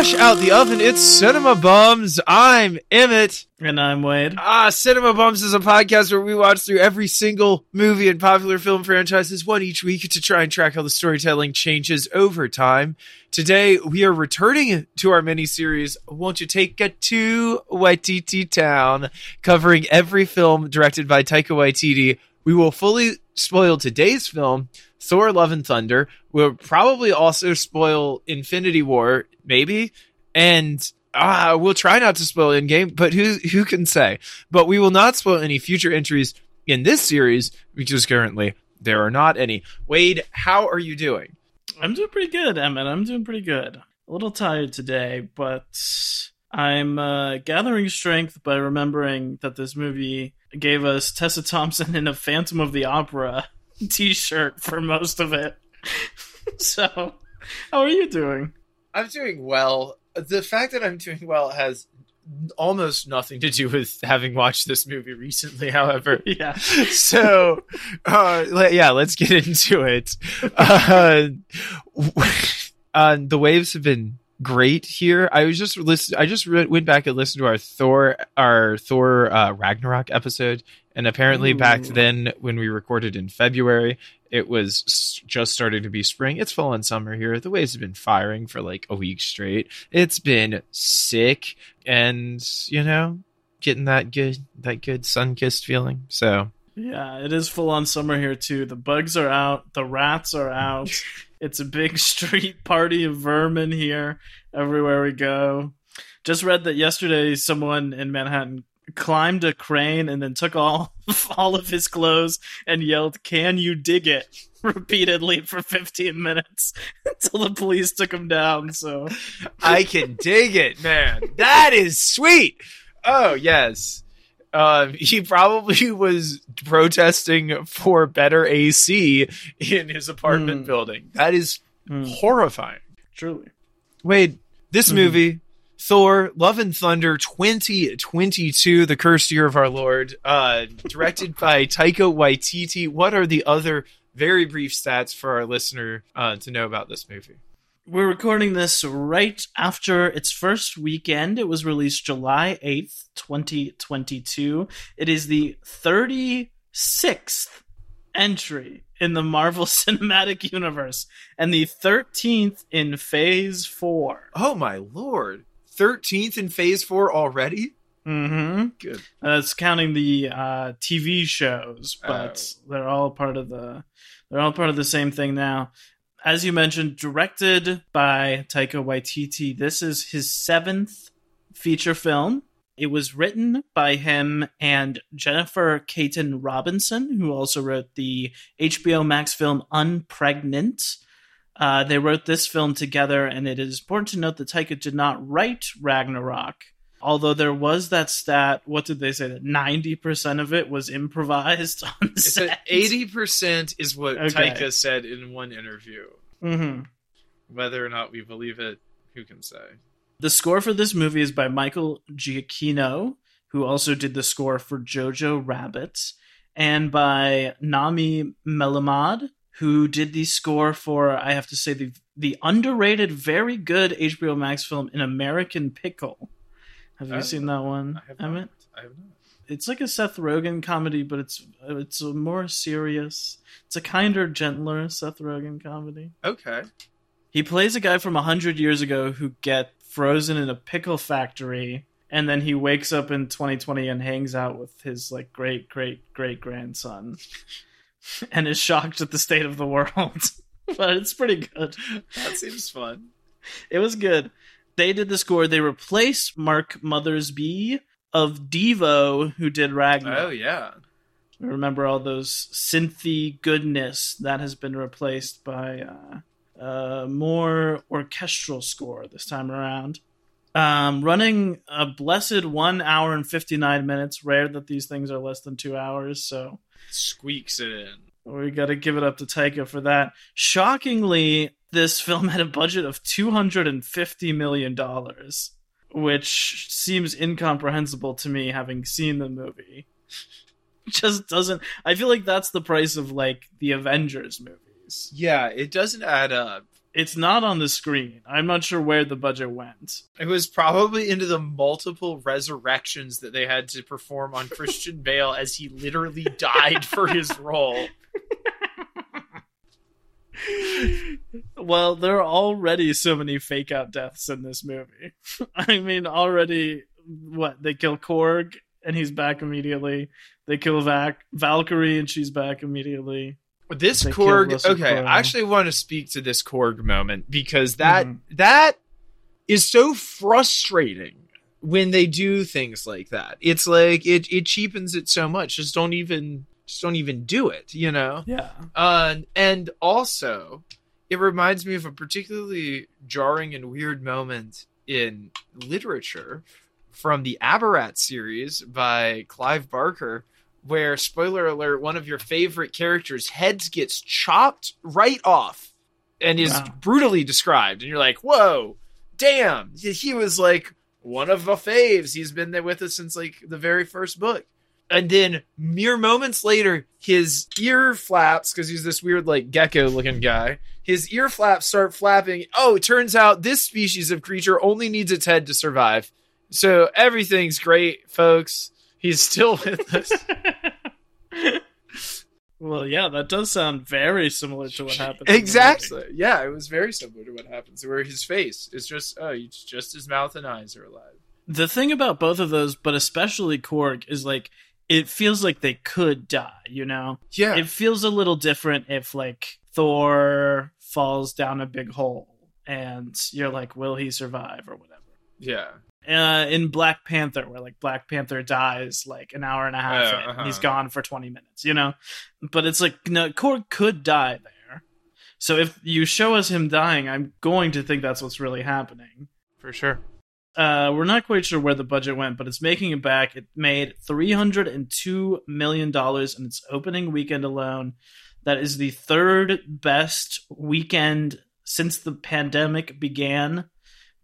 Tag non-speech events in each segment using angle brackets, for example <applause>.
Fresh out the oven, it's Cinema Bums. I'm Emmett. And I'm Wade. Ah, Cinema Bums is a podcast where we watch through every single movie and popular film franchises one each week to try and track how the storytelling changes over time. Today, we are returning to our mini-series, Won't You Take a to Waititi Town, covering every film directed by Taika Waititi. We will fully spoil today's film, Thor Love and Thunder. We'll probably also spoil Infinity War, maybe. And ah, we'll try not to spoil Endgame, but who who can say? But we will not spoil any future entries in this series because currently there are not any. Wade, how are you doing? I'm doing pretty good, Emmett. I'm doing pretty good. A little tired today, but I'm uh, gathering strength by remembering that this movie gave us Tessa Thompson in a Phantom of the Opera t-shirt for most of it. <laughs> so, how are you doing? I'm doing well. The fact that I'm doing well has almost nothing to do with having watched this movie recently however <laughs> yeah <laughs> so uh yeah let's get into it uh, uh the waves have been great here. I was just listen. I just re- went back and listened to our Thor, our Thor uh, Ragnarok episode, and apparently Ooh. back then when we recorded in February, it was just starting to be spring. It's fall and summer here. The waves have been firing for like a week straight. It's been sick, and you know, getting that good, that good sun kissed feeling. So yeah, it is full on summer here too. The bugs are out, the rats are out. <laughs> It's a big <laughs> street party of vermin here everywhere we go. Just read that yesterday someone in Manhattan climbed a crane and then took all <laughs> all of his clothes and yelled, "Can you dig it?" repeatedly for 15 minutes until the police took him down. So I can dig it, man. That is sweet. Oh, yes. Um, he probably <laughs> was protesting for better AC in his apartment mm. building. That is mm. horrifying. Truly. Wade, this mm. movie, Thor, Love and Thunder 2022, The Cursed Year of Our Lord, uh, directed by <laughs> Taika Waititi. What are the other very brief stats for our listener uh, to know about this movie? We're recording this right after its first weekend. It was released July 8th, 2022. It is the 36th entry in the Marvel <laughs> Cinematic Universe and the 13th in Phase 4. Oh my lord. 13th in Phase 4 already? Mm-hmm. Good. That's counting the uh, TV shows, but oh. they're all part of the they're all part of the same thing now as you mentioned, directed by Taika Waititi. This is his seventh feature film. It was written by him and Jennifer Kaytin Robinson, who also wrote the HBO Max film Unpregnant. Uh, they wrote this film together, and it is important to note that Taika did not write Ragnarok. Although there was that stat, what did they say? That ninety percent of it was improvised <laughs> on set. Eighty percent is what okay. Taika said in one interview. Mm-hmm. Whether or not we believe it, who can say? The score for this movie is by Michael Giacchino, who also did the score for Jojo Rabbit, and by Nami Melumad, who did the score for I have to say the the underrated, very good HBO Max film, An American Pickle. Have you seen that one? I have Emmett? Not. I have not. It's like a Seth Rogen comedy, but it's it's a more serious. It's a kinder, gentler Seth Rogen comedy. Okay. He plays a guy from a hundred years ago who get frozen in a pickle factory, and then he wakes up in 2020 and hangs out with his like great great great grandson, <laughs> and is shocked at the state of the world. <laughs> but it's pretty good. That seems fun. It was good they did the score. They replaced Mark Mothersbaugh of Devo, who did Ragnarok. Oh yeah. Remember all those synthy goodness that has been replaced by uh, a more orchestral score this time around. Um, running a blessed one hour and fifty nine minutes. Rare that these things are less than two hours, so squeaks it in. We got to give it up to Taika for that. Shockingly, this film had a budget of $250 million, which seems incomprehensible to me having seen the movie. <laughs> Just doesn't. I feel like that's the price of like the Avengers movies. Yeah, it doesn't add up. It's not on the screen. I'm not sure where the budget went. It was probably into the multiple resurrections that they had to perform on Christian <laughs> Bale as he literally died for his role. <laughs> well, there are already so many fake out deaths in this movie. <laughs> I mean, already, what? They kill Korg and he's back immediately. They kill Vac- Valkyrie and she's back immediately. This They Korg, okay, Crowe. I actually want to speak to this Korg moment because that Mhm. that is so frustrating when they do things like that. It's like it it cheapens it so much. Just don't even just don't even do it, you know? Yeah. Uh, and also, it reminds me of a particularly jarring and weird moment in literature from the Abarat series by Clive Barker, where, spoiler alert, one of your favorite characters' heads gets chopped right off and is Wow. brutally described. And you're like, whoa, damn, he was like one of the faves. He's been there with us since like the very first book. And then mere moments later, his ear flaps because he's this weird like gecko looking guy. His ear flaps start flapping. Oh, it turns out this species of creature only needs its head to survive. So everything's great, folks. He's still with us. <laughs> well, yeah, that does sound very similar to what happened. exactly. Yeah, it was very similar to what happens. Where his face is just oh, it's just his mouth and eyes are alive. the thing about both of those, but especially Korg, is like it feels like they could die. You know, Yeah. it feels a little different if like Thor falls down a big hole and you're like, will he survive or whatever. yeah. Uh, in Black Panther, where like Black Panther dies like an hour and a half, Oh, in, uh-huh. and he's gone for twenty minutes, you know. But it's like no, Korg could die there. So if you show us him dying, I'm going to think that's what's really happening. For sure. Uh, we're not quite sure where the budget went, but it's making it back. It made three hundred and two million dollars in its opening weekend alone. That is the third best weekend since the pandemic began,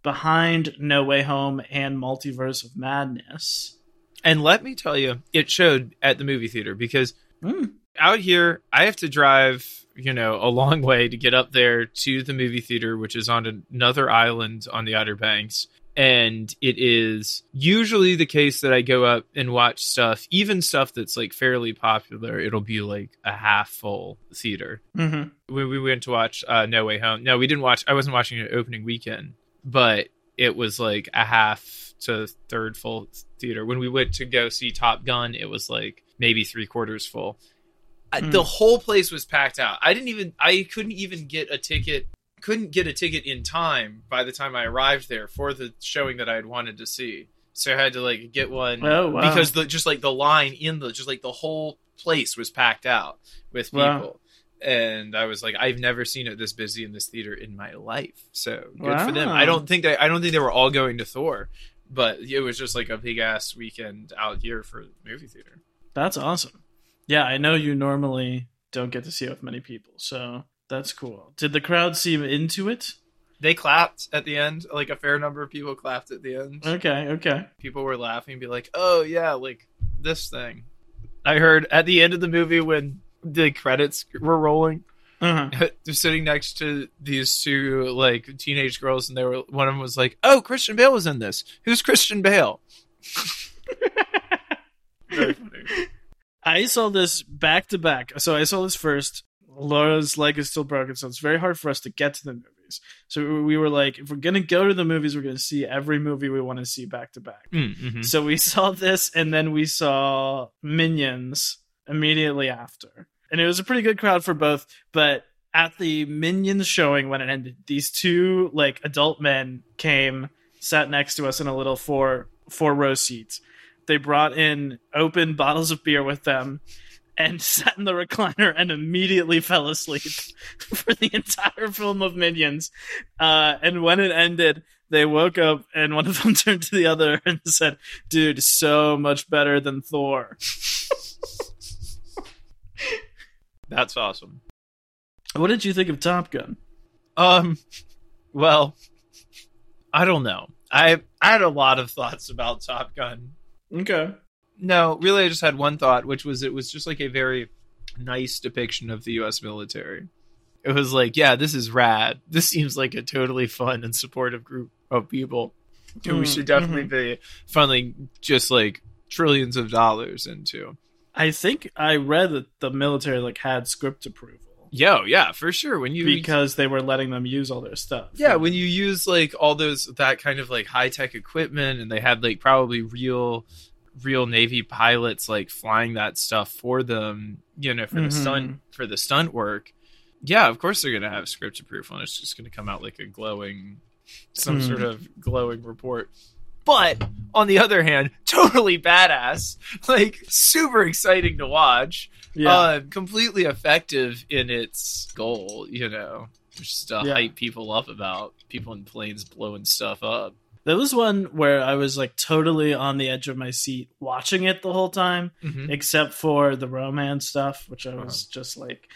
behind No Way Home and Multiverse of Madness. And let me tell you, it showed at the movie theater because Mm. out here I have to drive, you know, a long way to get up there to the movie theater, which is on another island on the Outer Banks. And it is usually the case that I go up and watch stuff, even stuff that's like fairly popular. It'll be like a half full theater. Mm-hmm. When we went to watch uh, No Way Home, no, we didn't watch. I wasn't watching it opening weekend, but it was like a half to third full theater. When we went to go see Top Gun, it was like maybe three quarters full. Hmm. The whole place was packed out. I didn't even. I couldn't even get a ticket. Couldn't get a ticket in time by the time I arrived there for the showing that I had wanted to see. So I had to like get one Oh, wow. because the just like the line in the just like the whole place was packed out with people. Wow. And I was like, I've never seen it this busy in this theater in my life. So good for them. I don't think they I don't think they were all going to Thor, but it was just like a big ass weekend out here for movie theater. That's awesome. Yeah, I know you normally don't get to see it with many people, so that's cool. Did the crowd seem into it? They clapped at the end. Like a fair number of people clapped at the end. Okay, okay. People were laughing, be like, "Oh yeah, like this thing." I heard at the end of the movie when the credits were rolling, Uh-huh. <laughs> they're sitting next to these two like teenage girls, and they were one of them was like, "Oh, Christian Bale was in this. Who's Christian Bale?" <laughs> Very funny. I saw this back to back. So I saw this first. Laura's leg is still broken, so it's very hard for us to get to the movies. So we were like, if we're gonna go to the movies, we're gonna see every movie we want to see back to back. Mm-hmm. So we saw this, and then we saw Minions immediately after, and it was a pretty good crowd for both. But at the Minions showing when it ended, these two like adult men came, sat next to us in a little four four row seats. They brought in open bottles of beer with them. And <laughs> sat in the recliner and immediately fell asleep <laughs> for the entire film of Minions. Uh, and when it ended, they woke up and one of them <laughs> turned to the other and said, dude, so much better than Thor. That's awesome. What did you think of Top Gun? Um, well, I don't know. I I had a lot of thoughts about Top Gun. Okay. No, really, I just had one thought, which was it was just like a very nice depiction of the U.S. military. it was like, yeah, this is rad. <laughs> This seems like a totally fun and supportive group of people. And we Mm, should definitely be funneling just like trillions of dollars into. I think I read that the military like had script approval Yo, yeah, for sure. When you because they were letting them use all their stuff. Yeah, when you use like all those that kind of like high tech equipment, and they had like probably real, real Navy pilots like flying that stuff for them, you know, for the Mhm. stunt for the stunt work. Yeah, of course they're gonna have script approval, and it's just gonna come out like a glowing, some Hmm. sort of glowing report. But on the other hand, <laughs> totally badass, like super exciting to watch yeah. uh, completely effective in its goal, you know, just to Yeah. hype people up about people in planes blowing stuff up. There was one where I was like totally on the edge of my seat watching it the whole time, Mm-hmm. except for the romance stuff, which I Uh-huh. was just like.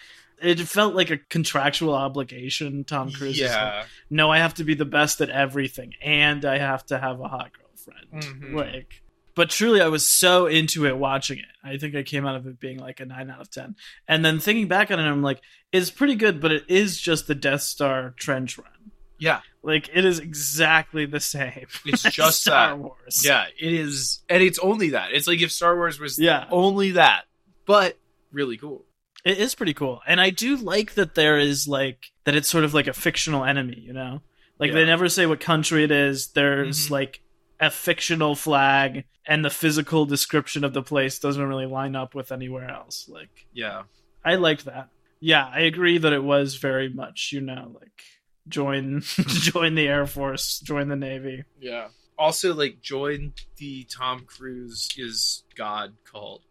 It felt like a contractual obligation. Tom Cruise is like, Yeah, no, I have to be the best at everything, and I have to have a hot girlfriend. Mhm. Like, but truly, I was so into it watching it. I think I came out of it being like a nine out of ten. And then thinking back on it, I'm like, it's pretty good, but it is just the Death Star trench run. Yeah, Like, it is exactly the same. <laughs> it's just Star that. Wars. Yeah, it is, and it's only that. It's like if Star Wars was yeah. only that, but really cool. It is pretty cool. And I do like that there is like that it's sort of like a fictional enemy, you know? Like they never say what country it is. There's Mhm. like a fictional flag and the physical description of the place doesn't really line up with anywhere else. Like Yeah, I liked that. Yeah, I agree that it was very much, you know, like join <laughs> join the Air Force, join the Navy. yeah. Also, like, join the Tom Cruise is God cult.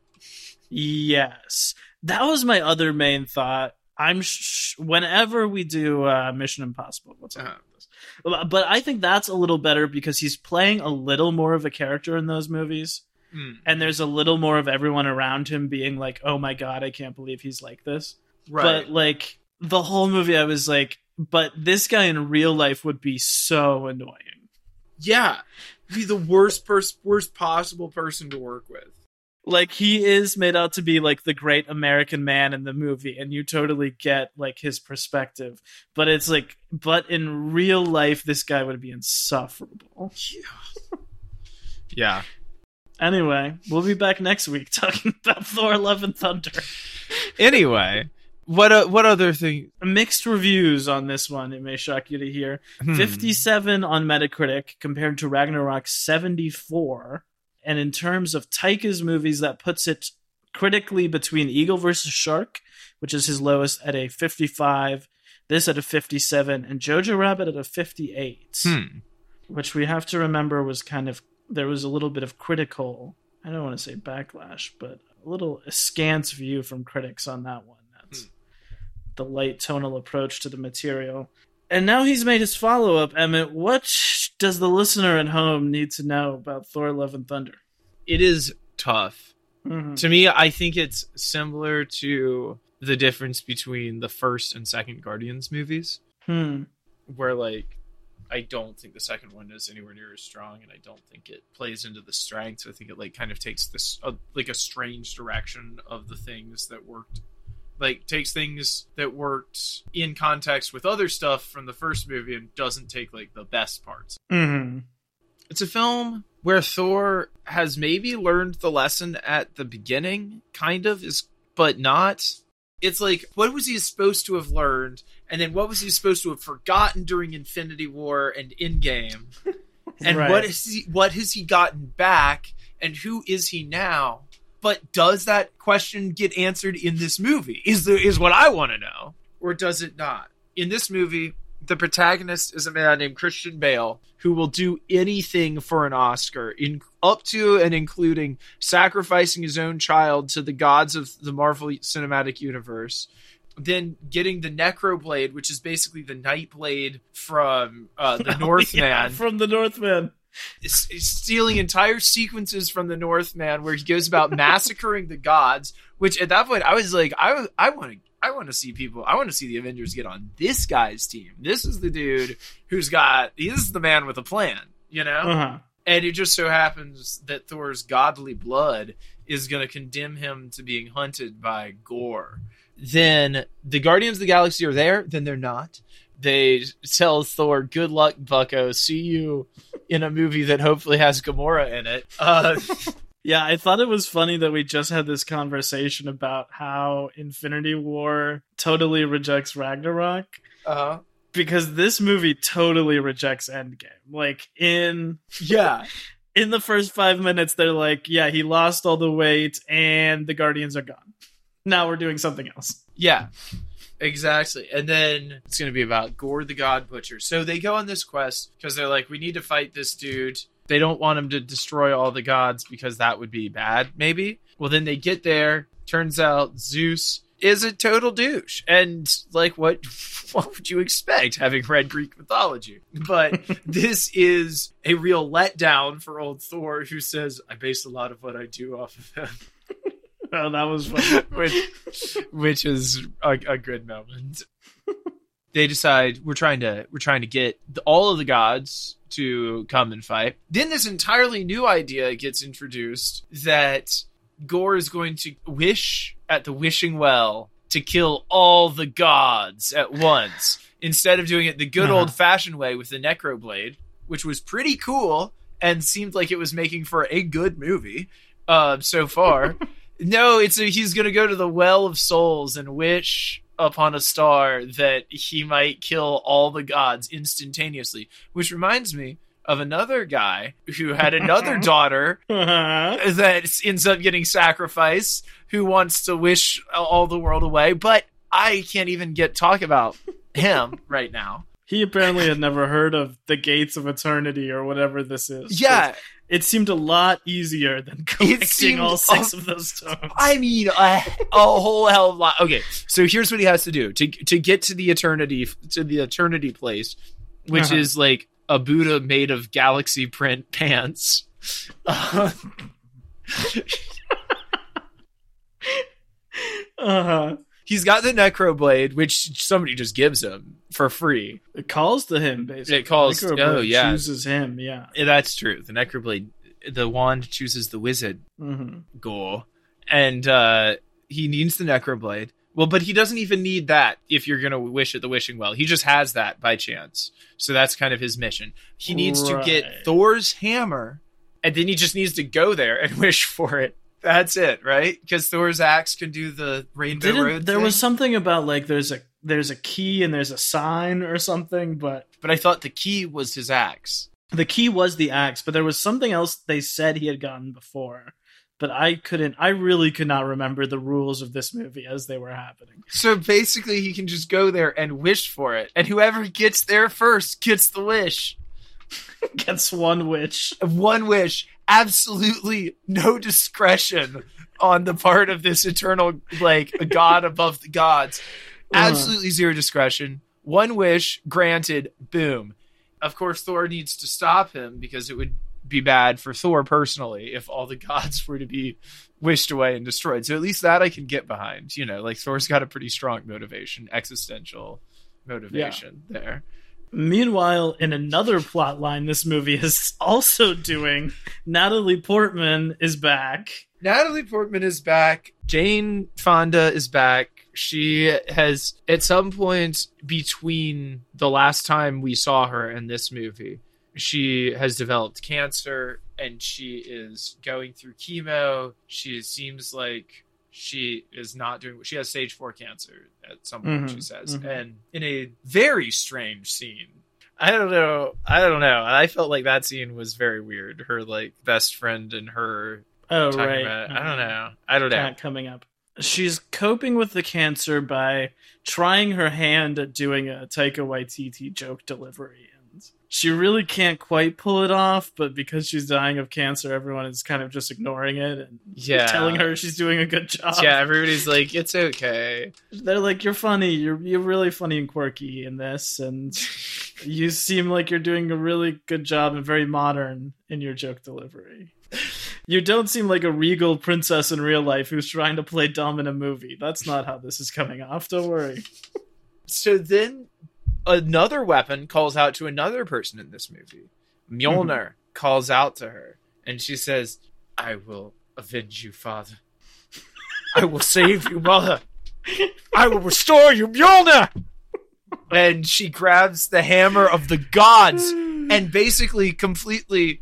Yes. That was my other main thought. I'm sh- whenever we do uh, Mission Impossible, what's up Uh-huh. this? But I think that's a little better because he's playing a little more of a character in those movies, Mm. and there's a little more of everyone around him being like, "Oh my god, I can't believe he's like this." Right. But like the whole movie, I was like, "But this guy in real life would be so annoying." yeah, be the worst person, worst possible person to work with. like he is made out to be like the great American man in the movie, and you totally get like his perspective. But it's like, but in real life, this guy would be insufferable. Yeah. Anyway, we'll be back next week talking about Thor: Love and Thunder. Anyway, what uh, what other thing? Mixed reviews on this one. It may shock you to hear. Hmm. 57 on Metacritic compared to Ragnarok 74. And in terms of Taika's movies, that puts it critically between Eagle versus Shark, which is his lowest at a 55, this at a 57, and Jojo Rabbit at a 58, Hmm. which we have to remember was kind of, there was a little bit of critical, I don't want to say backlash, but a little askance view from critics on that one. The light tonal approach to the material. And now he's made his follow up, Emmett. What does the listener at home need to know about Thor Love and Thunder? It is tough. Mhm. To me, I think it's similar to the difference between the first and second Guardians movies, Hmm. where like I don't think the second one is anywhere near as strong, and I don't think it plays into the strengths. I think it like kind of takes this uh, like a strange direction of the things that worked, like takes things that worked in context with other stuff from the first movie and doesn't take like the best parts. hmm It's a film where Thor has maybe learned the lesson at the beginning, kind of, is but not. It's like what was he supposed to have learned, and then what was he supposed to have forgotten during Infinity War and Endgame, <laughs> and Right. what is he, what has he gotten back, and who is he now? But does that question get answered in this movie? Is there is what I want to know, or does it not? In this movie, the protagonist is a man named Christian Bale who will do anything for an Oscar, in up to and including sacrificing his own child to the gods of the Marvel Cinematic Universe. Then getting the Necro Blade, which is basically the Night Blade from uh, the <laughs> Northman, Yeah, from the Northman. Stealing entire sequences from the Northman where he goes about massacring the gods. Which at that point I was like, I I want to I want to see people. I want to see the Avengers get on this guy's team. This is the dude who's got. Is the man with a plan. You know. Uh-huh. And it just so happens that Thor's godly blood is going to condemn him to being hunted by Gorr. then the Guardians of the Galaxy are there, then they're not. They tell Thor, "Good luck, Bucko. See you in a movie that hopefully has Gamora in it." Uh, <laughs> Yeah, I thought it was funny that we just had this conversation about how Infinity War totally rejects Ragnarok uh, because this movie totally rejects Endgame. Like in yeah, <laughs> in the first 5 minutes they're like, yeah, he lost all the weight and the Guardians are gone. Now we're doing something else. yeah, exactly. And then it's going to be about Gorr the God Butcher. So they go on this quest because they're like, we need to fight this dude. They don't want him to destroy all the gods because that would be bad, maybe. Well, then they get there. Turns out Zeus is a total douche. And like what <laughs> what would you expect having read Greek mythology? But <laughs> this is a real letdown for old Thor who says, I base a lot of what I do off of him. Oh, <laughs> that was funny. <laughs> which which is a, a good moment. <laughs> they decide we're trying to we're trying to get the, all of the gods to come and fight. Then this entirely new idea gets introduced that Gorr is going to wish at the wishing well to kill all the gods at once instead of doing it the good Uh-huh. old fashioned way with the necroblade, which was pretty cool and seemed like it was making for a good movie uh, so far. No, it's a, he's going to go to the well of souls and wish upon a star that he might kill all the gods instantaneously. Which reminds me of another guy who had another <laughs> daughter Uh-huh. that ends up getting sacrificed who wants to wish all the world away, but I can't even get talk about him <laughs> right now. He apparently had never heard of the Gates of Eternity or whatever this is. Yeah, It seemed a lot easier than <laughs> collecting all six a- of those stones. I mean a, a whole hell of a lot. Okay, so here's what he has to do to to get to the eternity to the eternity place, which Uh-huh. is like a Buddha made of galaxy print pants. Uh, <laughs> Uh-huh. He's got the necro blade, which somebody just gives him for free. It calls to him, basically. It calls- Necroblade oh, yeah. chooses him, yeah. Yeah, That's true. The necro blade, the wand chooses the wizard. hmm Gorr, and uh, he needs the necroblade. Well, but he doesn't even need that if you're gonna wish at the wishing well. He just has that by chance. So that's kind of his mission. He needs to get Thor's hammer, and then he just needs to go there and <laughs> wish for it. That's it, right? Because Thor's axe can do the rainbow Didn't road. there thing. was something about like there's a there's a key and there's a sign or something, but but I thought the key was his axe. the key was the axe, but there was something else they said he had gotten before. But I couldn't I really could not remember the rules of this movie as they were happening. So basically, he can just go there and wish for it, and whoever gets there first gets the wish. <laughs> Gets one wish. one wish, absolutely no discretion on the part of this eternal, like god above the gods. <laughs> Uh-huh. Absolutely zero discretion. One wish granted. Boom. Of course, Thor needs to stop him because it would be bad for Thor personally if all the gods <laughs> were to be wished away and destroyed. So at least that I can get behind. You know, like Thor's got a pretty strong motivation, existential motivation there. Meanwhile, in another plot line this movie is also doing, Natalie Portman is back. Natalie Portman is back. Jane Fonda is back. She has, at some point between the last time we saw her and this movie, she has developed cancer and she is going through chemo. She seems like she is not doing, she has stage four cancer at some point, Mhm, she says. mhm. And in a very strange scene. I don't know. I don't know. I felt like that scene was very weird. Her like best friend and her Oh, right. about. I don't know. I don't know. Cat coming up. She's coping with the cancer by trying her hand at doing a Taika Waititi joke delivery. And she really can't quite pull it off, but because she's dying of cancer, everyone is kind of just ignoring it and Yeah. telling her she's doing a good job. Yeah, everybody's like, it's okay. They're like, "You're funny. You're you're really funny and quirky in this, and <laughs> you seem like you're doing a really good job and very modern in your joke delivery. You don't seem like a regal princess in real life who's trying to play dumb in a movie. That's not how this is coming off. Don't worry." <laughs> So then another weapon calls out to another person in this movie. Mjolnir mm-hmm. calls out to her and she says, I will avenge you, father. I will save you, mother. I will restore you, Mjolnir. and she grabs the hammer of the gods and basically completely.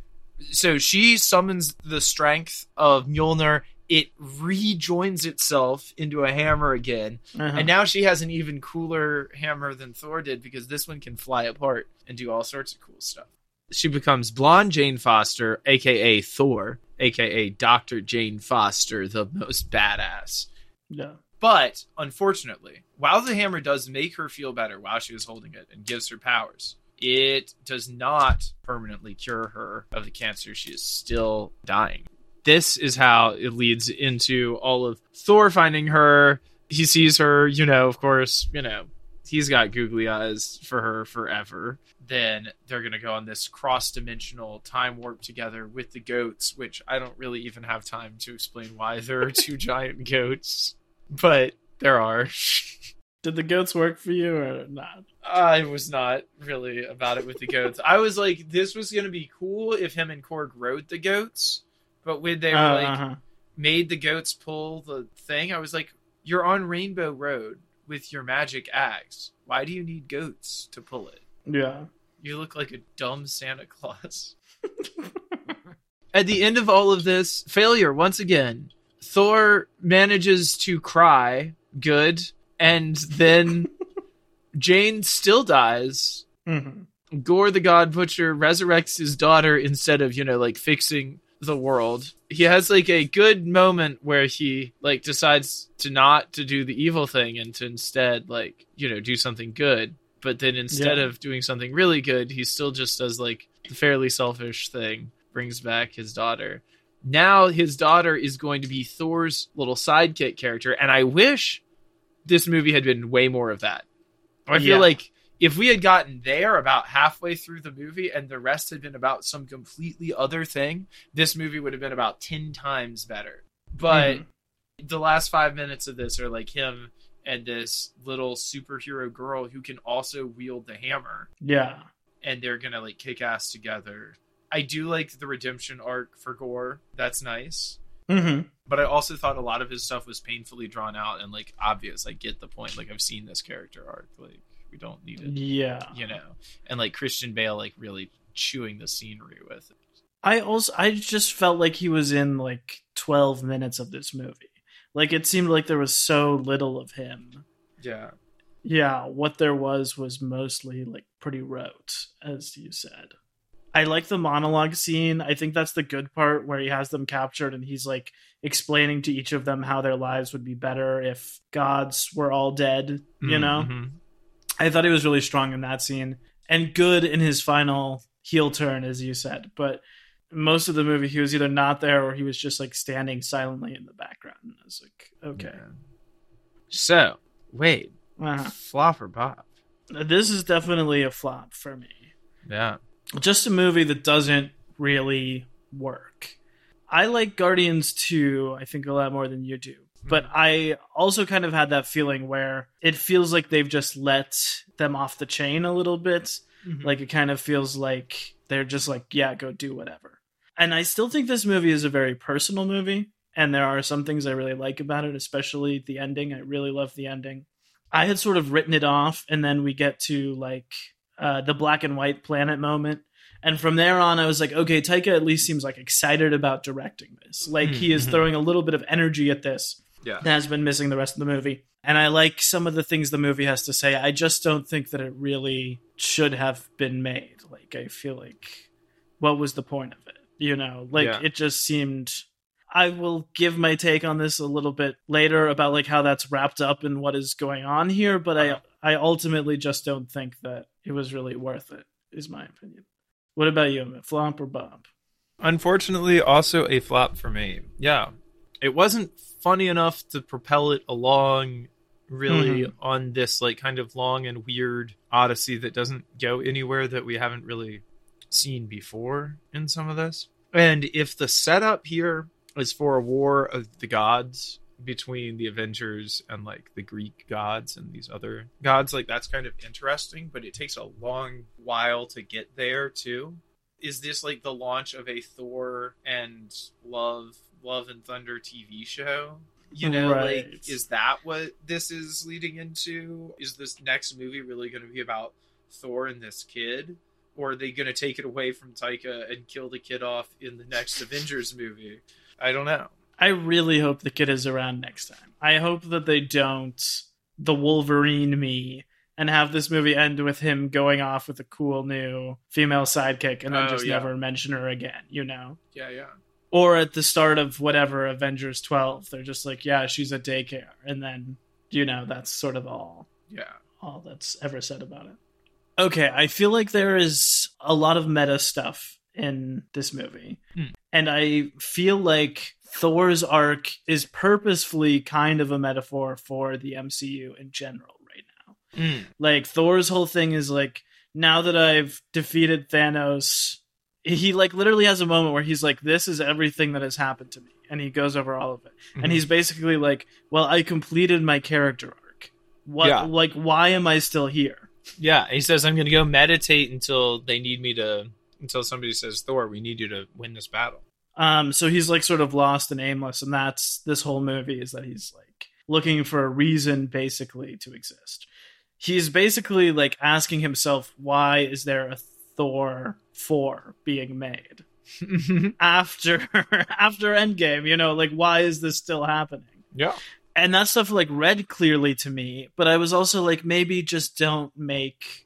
So she summons the strength of Mjolnir. It rejoins itself into a hammer again. Uh-huh. And now she has an even cooler hammer than Thor did because this one can fly apart and do all sorts of cool stuff. She becomes blonde Jane Foster, aka Thor, aka Dr. Jane Foster, the most badass. yeah. But unfortunately, while the hammer does make her feel better while she was holding it and gives her powers, it does not permanently cure her of the cancer. She is still dying. This is how it leads into all of Thor finding her. He sees her, you know, of course, you know, he's got googly eyes for her forever. Then they're going to go on this cross dimensional time warp together with the goats, which I don't really even have time to explain why there are two <laughs> giant goats but there are. <laughs> Did the goats work for you or not? I was not really about it with the goats. I was like, this was gonna be cool if him and Korg rode the goats, but when they were Uh, like uh-huh. made the goats pull the thing, I was like, you're on Rainbow Road with your magic axe. Why do you need goats to pull it? Yeah. You look like a dumb Santa Claus. <laughs> At the end of all of this, failure once again. Thor manages to cry, good, and then <laughs> Jane still dies. hmm Gorr the God Butcher resurrects his daughter instead of, you know, like fixing the world. He has like a good moment where he like decides to not to do the evil thing and to instead like, you know, do something good. But then instead Yeah. of doing something really good, he still just does like the fairly selfish thing, brings back his daughter. Now his daughter is going to be Thor's little sidekick character, and I wish this movie had been way more of that. I feel Yeah. like if we had gotten there about halfway through the movie and the rest had been about some completely other thing, this movie would have been about 10 times better. But Mhm. the last five minutes of this are like him and this little superhero girl who can also wield the hammer, Yeah. and they're gonna like kick ass together. I do like the redemption arc for Gorr. That's nice. hmm But I also thought a lot of his stuff was painfully drawn out and like obvious. I get the point. Like I've seen this character arc. Like we don't need it Yeah. you know, and like Christian Bale like really chewing the scenery with it. I also I just felt like he was in like 12 minutes of this movie. Like it seemed like there was so little of him. Yeah. Yeah, what there was was mostly like pretty rote, as you said. I like the monologue scene. I think that's the good part where he has them captured and he's like explaining to each of them how their lives would be better if gods were all dead, you know? Mm-hmm. I thought he was really strong in that scene and good in his final heel turn, as you said. But most of the movie, he was either not there or he was just like standing silently in the background. And I was like, okay. Yeah. So, wait, Uh-huh. flop or pop? This is definitely a flop for me. Yeah. Just a movie that doesn't really work. I like Guardians 2, I think, a lot more than you do. But I also kind of had that feeling where it feels like they've just let them off the chain a little bit. Like it kind of feels like they're just like, yeah, go do whatever. And I still think this movie is a very personal movie. And there are some things I really like about it, especially the ending. I really love the ending. I had sort of written it off, and then we get to like uh, the black and white planet moment. And from there on, I was like, okay, Taika at least seems like excited about directing this. Like he is Mhm. throwing a little bit of energy at this Yeah. that has been missing the rest of the movie. And I like some of the things the movie has to say. I just don't think that it really should have been made. Like I feel like what was the point of it? You know, like Yeah. it just seemed I will give my take on this a little bit later about like how that's wrapped up in what is going on here, but I uh-huh. I ultimately just don't think that it was really worth it. Is my opinion. What about you, Flop or Bob? Unfortunately, also a flop for me. Yeah. It wasn't funny enough to propel it along really Mhm. on this like kind of long and weird odyssey that doesn't go anywhere that we haven't really seen before in some of this. And if the setup here is for a war of the gods between the Avengers and like the Greek gods and these other gods, like that's kind of interesting, but it takes a long while to get there too is this like the launch of a Thor and Love Love and Thunder TV show? You know, Right. like is that what this is leading into? Is this next movie really going to be about Thor and this kid? Or are they going to take it away from Taika and kill the kid off in the next <laughs> Avengers movie? I don't know. I really hope the kid is around next time. I hope that they don't the Wolverine me and have this movie end with him going off with a cool new female sidekick and then Oh, just yeah. never mention her again, you know? Yeah, yeah. Or at the start of whatever Avengers 12, they're just like, yeah, she's a daycare. And then, you know, that's sort of all Yeah. all that's ever said about it. Okay, I feel like there is a lot of meta stuff in this movie. Hmm. And I feel like Thor's arc is purposefully kind of a metaphor for the MCU in general. Mm. Like Thor's whole thing is like now that I've defeated Thanos, he like literally has a moment where he's like this is everything that has happened to me and he goes over all of it. Mhm. And he's basically like, well, I completed my character arc. What Yeah. like why am I still here? Yeah, he says I'm going to go meditate until they need me to. Until somebody says Thor, we need you to win this battle. Um so he's like sort of lost and aimless and that's this whole movie is that he's like looking for a reason basically to exist. He's basically like asking himself why is there a Thor 4 being made? <laughs> after <laughs> after Endgame, you know, like why is this still happening? yeah, And that stuff like read clearly to me, but I was also like maybe just don't make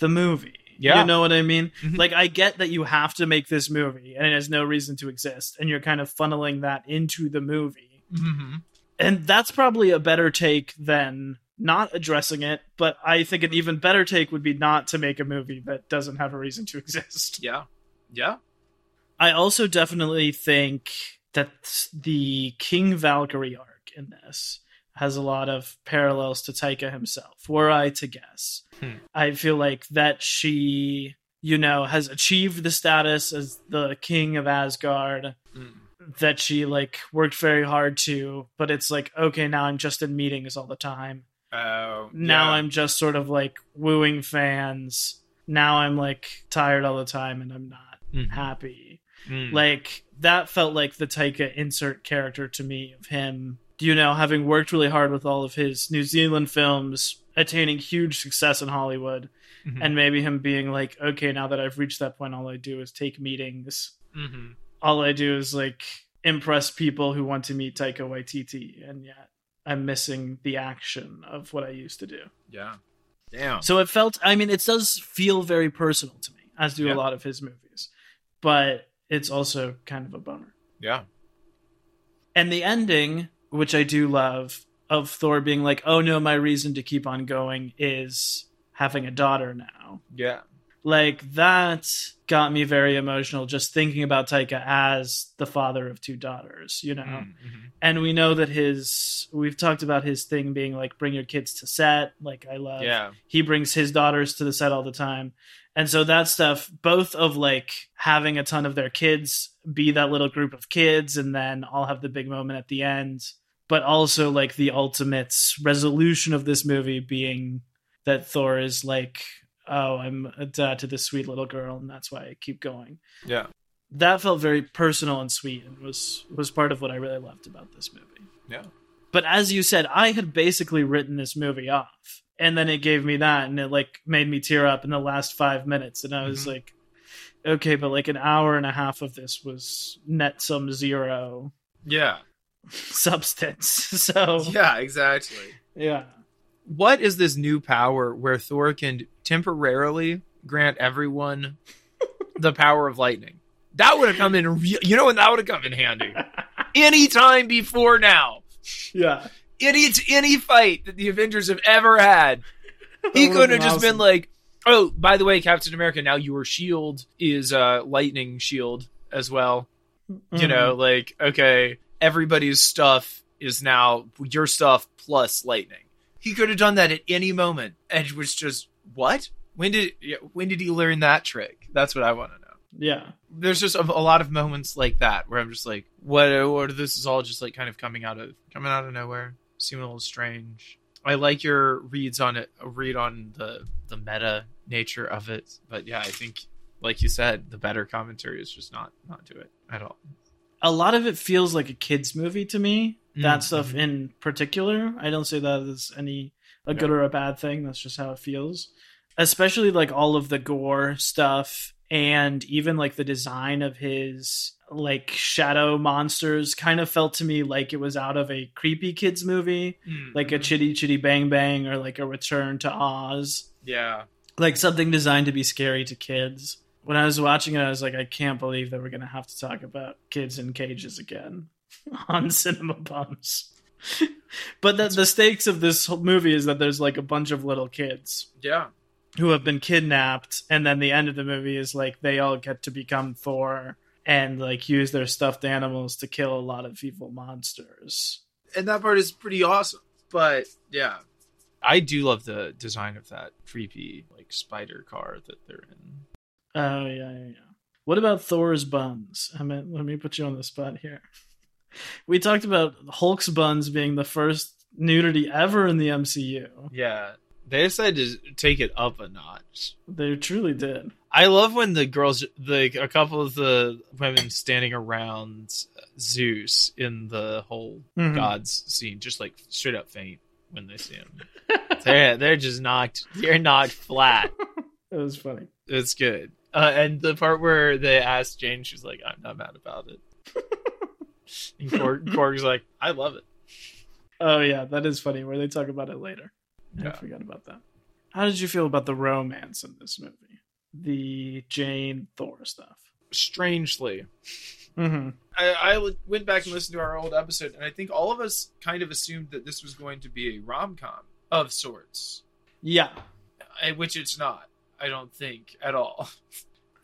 the movie. Yeah. You know what I mean? Mhm. Like I get that you have to make this movie and it has no reason to exist and you're kind of funneling that into the movie. mm-hmm. And that's probably a better take than not addressing it, but I think an even better take would be not to make a movie that doesn't have a reason to <laughs> exist. Yeah. Yeah. I also definitely think that the King Valkyrie arc in this has a lot of parallels to Taika himself. Were I to guess, Hmm. I feel like that she, you know, has achieved the status as the king of Asgard. Mm. That she like worked very hard to, but it's like okay, now I'm just in meetings all the time. Oh. Now yeah. I'm just sort of like wooing fans. Now I'm like tired all the time, and I'm not Mhm. happy Mm. like that felt like the Taika insert character to me of him you know having worked really hard with all of his New Zealand films attaining huge success in Hollywood Mhm. and maybe him being like okay now that I've reached that point all I do is take meetings Mhm. all I do is like impress people who want to meet Taika Waititi and yet I'm missing the action of what I used to do Yeah. Damn. so it felt, I mean, it does feel very personal to me, as do Yeah. a lot of his movies. But it's also kind of a bummer. Yeah. And the ending, which I do love, of Thor being like, oh no, my reason to keep on going is having a daughter now. Yeah. Like, that got me very emotional just thinking about Taika as the father of two daughters, you know? Mhm. And we know that his, we've talked about his thing being like, bring your kids to set. Like, I love Yeah. he brings his daughters to the set all the time and so that stuff both of like having a ton of their kids be that little group of kids and then i'll have the big moment at the end but also like the ultimate resolution of this movie being that thor is like oh i'm a dad to this sweet little girl and that's why i keep going Yeah. that felt very personal and sweet and was was part of what i really loved about this movie Yeah. but as you said, I had basically written this movie off. And then it gave me that and it like made me tear up in the last five minutes. And I was Mhm. like, okay, but like an hour and a half of this was net some zero Yeah. <laughs> substance. <laughs> So Yeah. Exactly. yeah. What is this new power where Thor can temporarily grant everyone <laughs> the power of lightning? That would have come in. Re- you know when that would have come in handy. <laughs> Anytime before now, Yeah. any any fight that the Avengers have ever had, he could have just been been like, "Oh, by the way, Captain America, now your shield is uh lightning shield as well." awesome. You know, like okay, everybody's stuff is now your stuff plus lightning. He could have done that at any moment. Edge was just what? When did when did he learn that trick? That's what I want to know. Yeah. There's just a, a lot of moments like that where I'm just like, what? What? This is all just like kind of coming out of coming out of nowhere. Seeming a little strange. I like your reads on it. Read on the the meta nature of it, but yeah, I think like you said, the better commentary is just not not to it at all. a lot of it feels like a kids movie to me that Mm, stuff mhm. in particular. I don't say that as any a good or a bad thing. That's just how it feels. Especially like all of the Gorr stuff and even like the design of his like shadow monsters kind of felt to me like it was out of a creepy kids movie, Mm, like a mhm. Chitty Chitty Bang Bang or like a Return to Oz, yeah. like something designed to be scary to kids. When I was watching it, I was like, I can't believe that we're gonna have to talk about kids in cages again <laughs> on Cinema Bums. but the, the stakes of this whole movie is that there's like a bunch of little kids Yeah. who have been kidnapped, and then the end of the movie is like they all get to become Thor and like use their stuffed animals to kill a lot of evil monsters. And that part is pretty awesome. But yeah, I do love the design of that creepy like spider car that they're in. Oh yeah, yeah, yeah. What about Thor's buns? I mean, let me put you on the spot here. We talked about Hulk's buns being the first nudity ever in the MCU. Yeah. They decided to take it up a notch. They truly did. I love when the girls, like a couple of the women standing around Zeus in the whole Mhm. gods scene, just like straight up faint when they see him. <laughs> they're they're just knocked. They're knocked flat. <laughs> It was funny. It's good. Uh, and the part where they asked Jane, she's like, "I'm not mad about it." <laughs> and Korg, <laughs> Korg's like, "I love it." Oh yeah, that is funny. Where they talk about it later. I forgot about that. How did you feel about the romance in this movie? The Jane Thor stuff. Strangely, Mm-hmm. I, I went back and listened to our old episode, and I think all of us kind of assumed that this was going to be a rom com of sorts, Yeah. which it's not. I don't think at all. <laughs>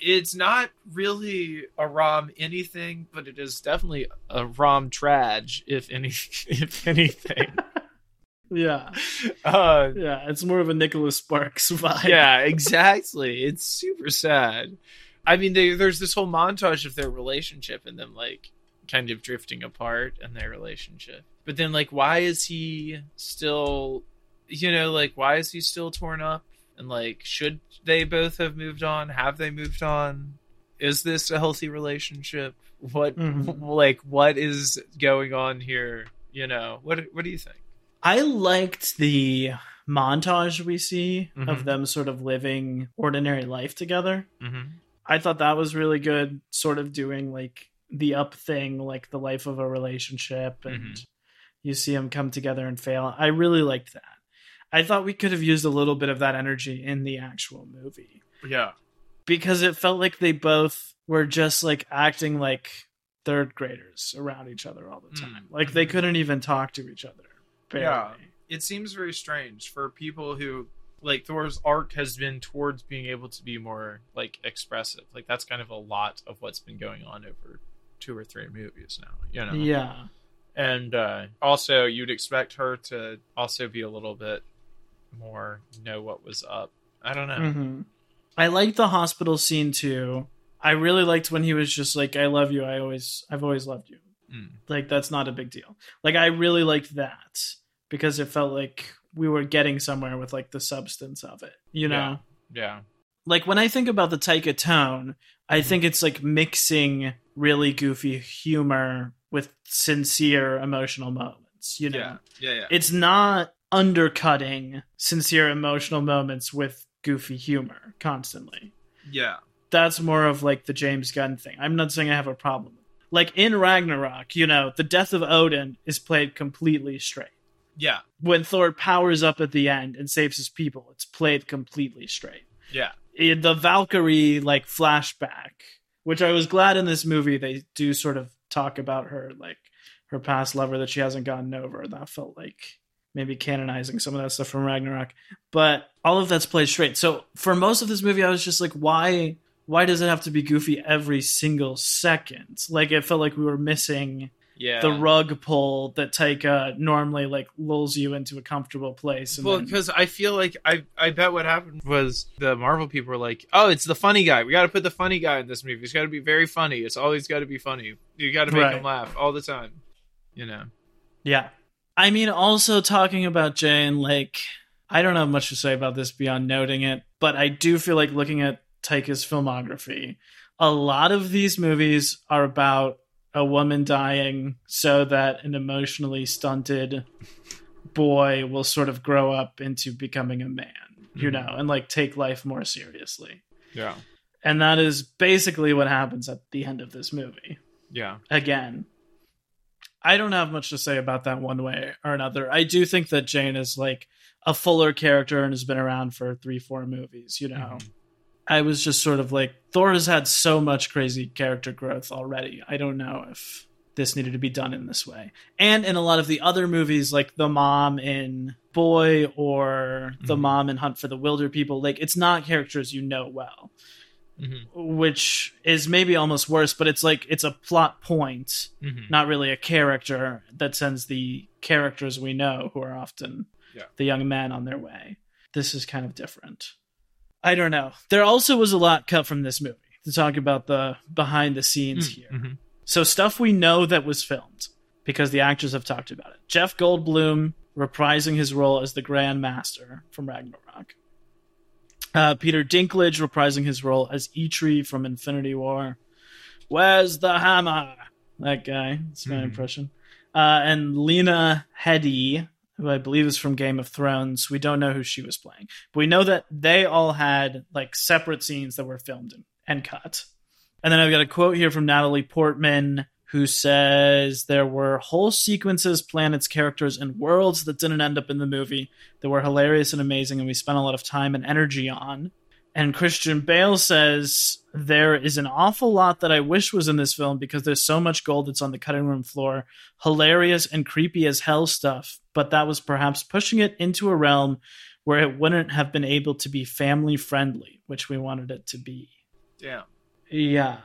It's not really a rom anything, but it is definitely a rom trage, if any, <laughs> if anything. <laughs> Yeah. uh, Yeah. It's more of a Nicholas Sparks vibe. yeah, exactly. It's super sad. I mean, they, there's this whole montage of their relationship and them like kind of drifting apart and their relationship. But then, like, why is he still, you know, like, why is he still torn up? And like, should they both have moved on? Have they moved on? Is this a healthy relationship? What, Mhm. like, what is going on here? You know, what what do you think? I liked the montage we see Mhm. of them sort of living ordinary life together. Mm-hmm. I thought that was really good, sort of doing like the up thing, like the life of a relationship, and Mhm. you see them come together and fail. I really liked that. I thought we could have used a little bit of that energy in the actual movie yeah. because it felt like they both were just like acting like third graders around each other all the Mm. time. Like they couldn't even talk to each other. Barely. Yeah. It seems very strange for people who like Thor's arc has been towards being able to be more like expressive. Like that's kind of a lot of what's been going on over two or three movies now. You know. Yeah. And uh, also, you'd expect her to also be a little bit more know what was up. I don't know. hmm I liked the hospital scene too. I really liked when he was just like, "I love you. I always, I've always loved you." Mm. Like that's not a big deal. Like I really liked that because it felt like we were getting somewhere with like the substance of it. You know, Yeah. like when I think about the Taika tone, I Mm-hmm. think it's like mixing really goofy humor with sincere emotional moments. You know, Yeah. Yeah. Yeah. it's not undercutting sincere emotional moments with goofy humor constantly. yeah. That's more of like the James Gunn thing. I'm not saying I have a problem. Like in Ragnarok, you know, the death of Odin is played completely straight. Yeah. When Thor powers up at the end and saves his people, it's played completely straight. Yeah. In the Valkyrie like flashback, which I was glad in this movie they do sort of talk about her like her past lover that she hasn't gotten over. That felt like maybe canonizing some of that stuff from Ragnarok. But all of that's played straight. So for most of this movie, I was just like, why why does it have to be goofy every single second? Like it felt like we were missing Yeah. the rug pull that Taika normally like lulls you into a comfortable place. And well, then- because I feel like I I bet what happened was the Marvel people were like, "Oh, it's the funny guy. We got to put the funny guy in this movie. It's got to be very funny. It's always got to be funny. You got to make Right. him laugh all the time." You know. Yeah. I mean, also talking about Jane, like, I don't have much to say about this beyond noting it, but I do feel like looking at Taika's filmography, a lot of these movies are about a woman dying so that an emotionally stunted boy will sort of grow up into becoming a man, you Mhm. know, and like take life more seriously. Yeah. And that is basically what happens at the end of this movie. Yeah. Again, I don't have much to say about that one way or another. I do think that Jane is like a fuller character and has been around for three, four movies, you know. Mhm. I was just sort of like Thor has had so much crazy character growth already. I don't know if this needed to be done in this way. And in a lot of the other movies, like the mom in Boy or the Mhm. mom in Hunt for the Wilder People, like it's not characters you know well, hmm which is maybe almost worse. But it's like it's a plot point, hmm not really a character that sends the characters we know who are often Yeah. the young men on their way. This is kind of different. I don't know. There also was a lot cut from this movie to talk about the behind the scenes here. hmm So stuff we know that was filmed because the actors have talked about it. Jeff Goldblum reprising his role as the Grand Master from Ragnarok. Uh, Peter Dinklage reprising his role as Eitri from Infinity War. Where's the hammer? That guy. That's my Mhm. impression. Uh, and Lena Headey, who I believe is from Game of Thrones. We don't know who she was playing, but we know that they all had like separate scenes that were filmed and cut. And then I've got a quote here from Natalie Portman who says there were whole sequences, planets, characters, and worlds that didn't end up in the movie that were hilarious and amazing, and we spent a lot of time and energy on. And Christian Bale says there is an awful lot that I wish was in this film because there's so much gold that's on the cutting room floor, hilarious and creepy as hell stuff, but that was perhaps pushing it into a realm where it wouldn't have been able to be family friendly, which we wanted it to be. Yeah. Yeah.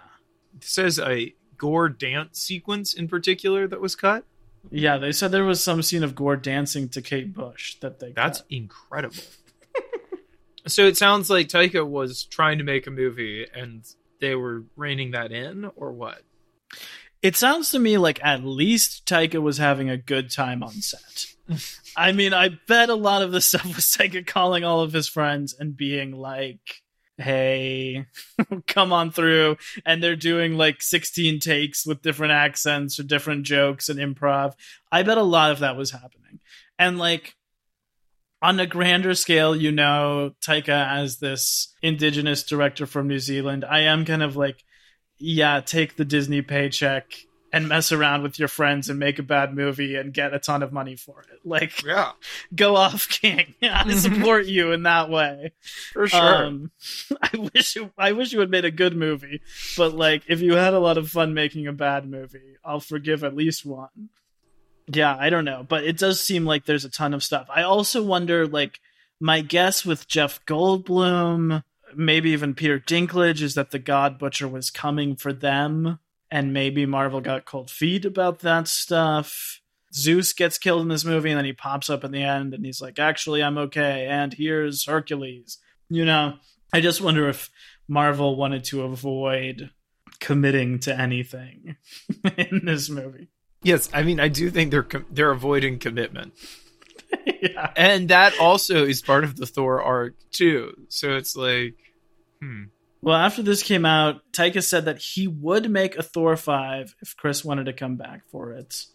It says a Gorr dance sequence in particular that was cut. Yeah, they said there was some scene of Gorr dancing to Kate Bush that they That's cut. incredible. <laughs> so it sounds like Taika was trying to make a movie and they were reining that in, or what? It sounds to me like at least Taika was having a good time on set. <laughs> I mean, I bet a lot of the stuff was Taika calling all of his friends and being like, "Hey, <laughs> come on through," and they're doing like 16 takes with different accents or different jokes and improv. I bet a lot of that was happening, and like on a grander scale, you know, Taika as this indigenous director from New Zealand, I am kind of like, yeah, take the Disney paycheck and mess around with your friends and make a bad movie and get a ton of money for it. Like, Yeah, <laughs> go off, King. <laughs> I support you in that way. for sure. Um, <laughs> I wish you, I wish you had made a good movie, but like, if you had a lot of fun making a bad movie, I'll forgive at least one. Yeah, I don't know, but it does seem like there's a ton of stuff. I also wonder, like, my guess with Jeff Goldblum, maybe even Peter Dinklage, is that the God Butcher was coming for them, and maybe Marvel got cold feet about that stuff. Zeus gets killed in this movie, and then he pops up in the end, and he's like, "Actually, I'm okay." And here's Hercules. You know, I just wonder if Marvel wanted to avoid committing to anything <laughs> in this movie. yes, I mean I do think they're com- they're avoiding commitment, <laughs> yeah. and that also is part of the Thor arc too. So it's like, hmm, Well, after this came out, Taika said that he would make a Thor 5 if Chris wanted to come back for it.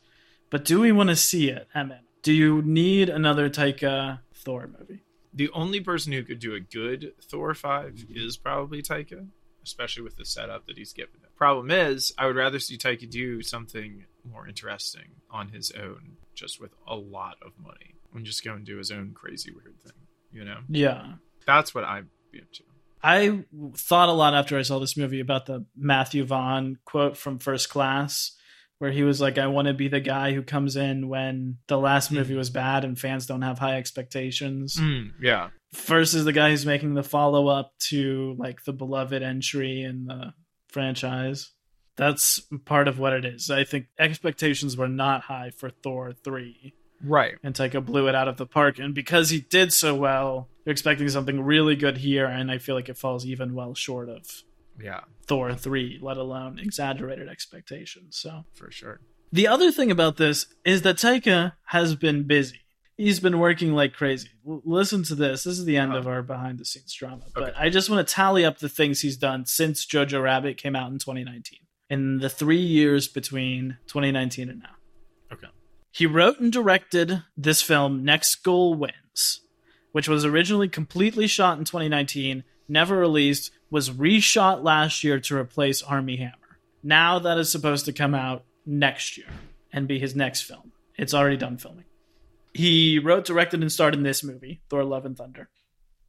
But do we want to see it, Emmett? Do you need another Taika Thor movie? the only person who could do a good Thor five is probably Taika, especially with the setup that he's given. it. Problem is, I would rather see Taika do something more interesting on his own, just with a lot of money, and just go and do his own crazy weird thing. You know, Yeah. that's what I'd be into. I thought a lot after I saw this movie about the Matthew Vaughn quote from First Class, where he was like, I want to be the guy who comes in when the last movie was bad and fans don't have high expectations. Mm, yeah, versus the guy who's making the follow up to like the beloved entry in the franchise. That's part of what it is. I think expectations were not high for Thor 3, right. and Taika blew it out of the park. And because he did so well, you're expecting something really good here, and I feel like it falls even well short of Yeah, Thor 3, let alone exaggerated expectations. So for sure. the other thing about this is that Taika has been busy. He's been working like crazy. L- listen to this. This is the end Uh-huh. of our behind the scenes drama. But I just want to tally up the things he's done since Jojo Rabbit came out in 2019. in the three years between 2019 and now. He wrote and directed this film, Next Goal Wins, which was originally completely shot in 2019, never released, was reshot last year to replace Armie Hammer. Now that is supposed to come out next year and be his next film. It's already done filming. He wrote, directed, and starred in this movie, Thor Love and Thunder.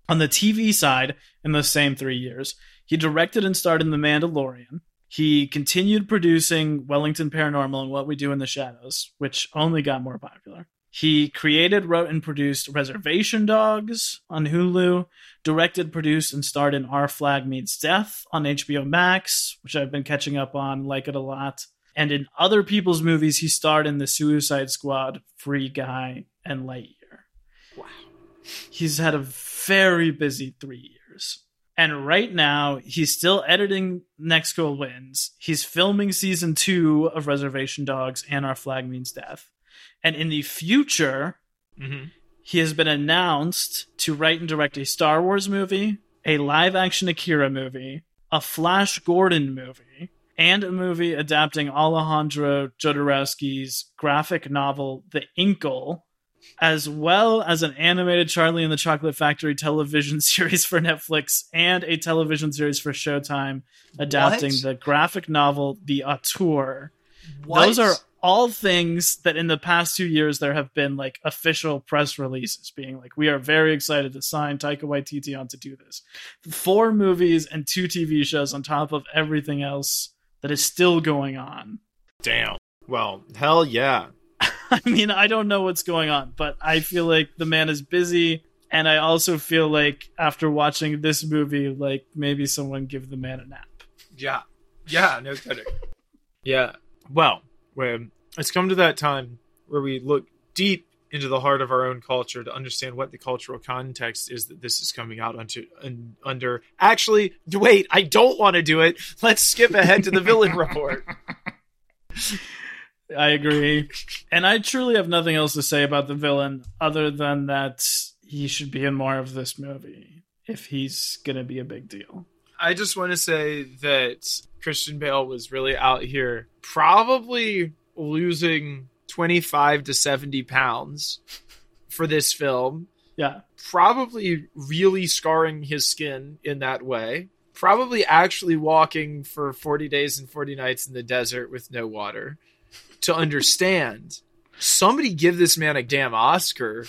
On the TV side, in those same three years, he directed and starred in The Mandalorian. He continued producing Wellington Paranormal and What We Do in the Shadows, which only got more popular. He created, wrote, and produced Reservation Dogs on Hulu, directed, produced, and starred in Our Flag Means Death on HBO Max, which I've been catching up on, like it a lot. And in other people's movies, he starred in The Suicide Squad, Free Guy, and Lightyear. Wow. He's had a very busy three years. And right now, he's still editing Next Goal Wins. He's filming season two of Reservation Dogs and Our Flag Means Death. And in the future, Mm-hmm. he has been announced to write and direct a Star Wars movie, a live action Akira movie, a Flash Gordon movie, and a movie adapting Alejandro Jodorowsky's graphic novel, The Incal, as well as an animated Charlie and the Chocolate Factory television <laughs> series for Netflix and a television series for Showtime adapting What? the graphic novel, The Auteur. What? Those are all things that in the past two years there have been like official press releases being like, we are very excited to sign Taika Waititi on to do this. Four movies and two TV shows on top of everything else that is still going on. Damn. Well, hell yeah. <laughs> I mean, I don't know what's going on, but I feel like the man is busy. And I also feel like after watching this movie, like maybe someone give the man a nap. yeah, yeah, no kidding. <laughs> Yeah. Well, when it's come to that time where we look deep into the heart of our own culture to understand what the cultural context is that this is coming out onto un, under. Actually, wait, I don't want to do it. Let's skip ahead to the villain <laughs> report. I agree. And I truly have nothing else to say about the villain other than that he should be in more of this movie if he's going to be a big deal. I just want to say that Christian Bale was really out here, probably losing 25 to 70 pounds for this film. Yeah. Probably really scarring his skin in that way. Probably actually walking for 40 days and 40 nights in the desert with no water to understand. Somebody give this man a damn Oscar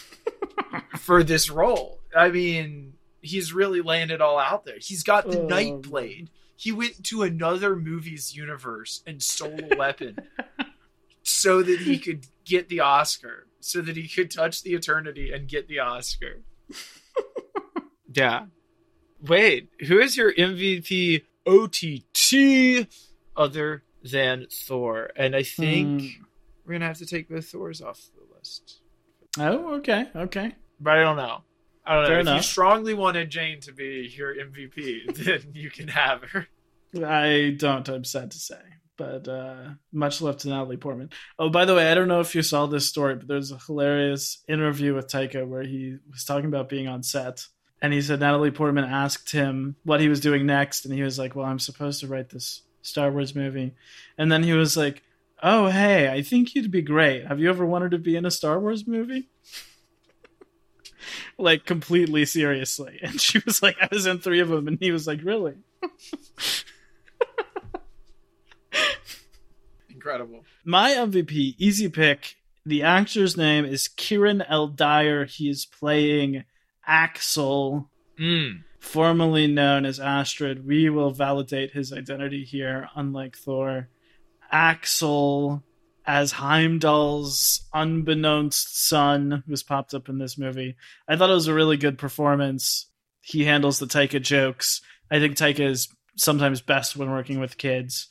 for this role. I mean, he's really laying it all out there. He's got the Oh, night blade. He went to another movie's universe and stole a weapon so that he could get the Oscar, so that he could touch the eternity and get the Oscar. yeah. Wait, who is your MVP OTT other than Thor? And I think Hmm. we're gonna have to take both Thors off the list. Oh, okay. Okay. But I don't know. I don't know. Fair if you strongly wanted Jane to be your MVP, <laughs> then you can have her. I don't, I'm sad to say. But uh, much love to Natalie Portman. Oh, by the way, I don't know if you saw this story, but there's a hilarious interview with Taika where he was talking about being on set. And he said Natalie Portman asked him what he was doing next. And he was like, Well, I'm supposed to write this Star Wars movie. And then he was like, Oh, hey, I think you'd be great. Have you ever wanted to be in a Star Wars movie? <laughs> like, completely seriously. <laughs> And she was like, I was in three of them. And he was like, Really? <laughs> Incredible. My MVP, easy pick. The actor's name is Kieron L. Dyer. He is playing Axel, Mm. Formerly known as Astrid. We will validate his identity here, unlike Thor. Axel as Heimdall's unbeknownst son, who's popped up in this movie. I thought it was a really good performance. He handles the Taika jokes. I think Taika is sometimes best when working with kids.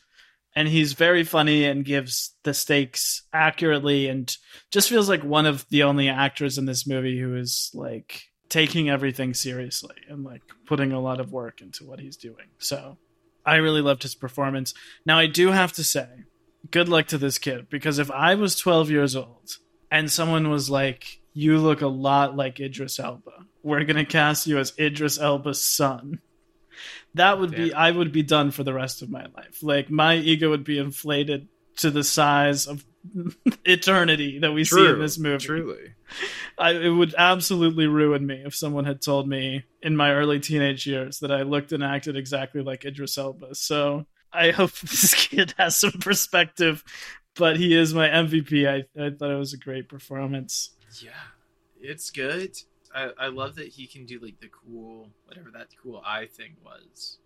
And he's very funny and gives the stakes accurately and just feels like one of the only actors in this movie who is like taking everything seriously and like putting a lot of work into what he's doing. So I really loved his performance. Now I do have to say, good luck to this kid because if I was 12 years old and someone was like, "You look a lot like Idris Elba. We're going to cast you as Idris Elba's son." that would be I would be done for the rest of my life. Like my ego would be inflated to the size of <laughs> eternity that we see in this movie. Truly. I, it would absolutely ruin me if someone had told me in my early teenage years that I looked and acted exactly like Idris Elba. So I hope <laughs> this kid has some perspective. But he is my MVP. I, I thought it was a great performance. Yeah, it's good. I, I love that he can do like the cool whatever that cool eye thing was.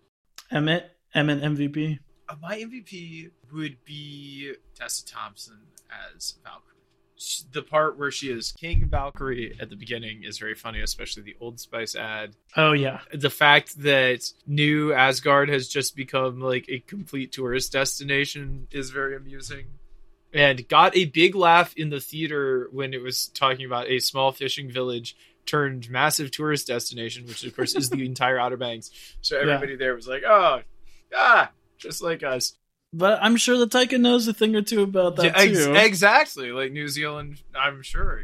Emmett, Emmett MVP. Uh, my MVP would be Tessa Thompson as Valkyrie. The part where she is King Valkyrie at the beginning is very funny, especially the Old Spice ad. Oh yeah, The fact that New Asgard has just become like a complete tourist destination is very amusing. And got a big laugh in the theater when it was talking about a small fishing village turned massive tourist destination, which of course is the <laughs> entire Outer Banks. So everybody there was like, "Oh, ah, just like us." but I'm sure that Taika knows a thing or two about that Yeah, ex- too. exactly, like New Zealand. I'm sure.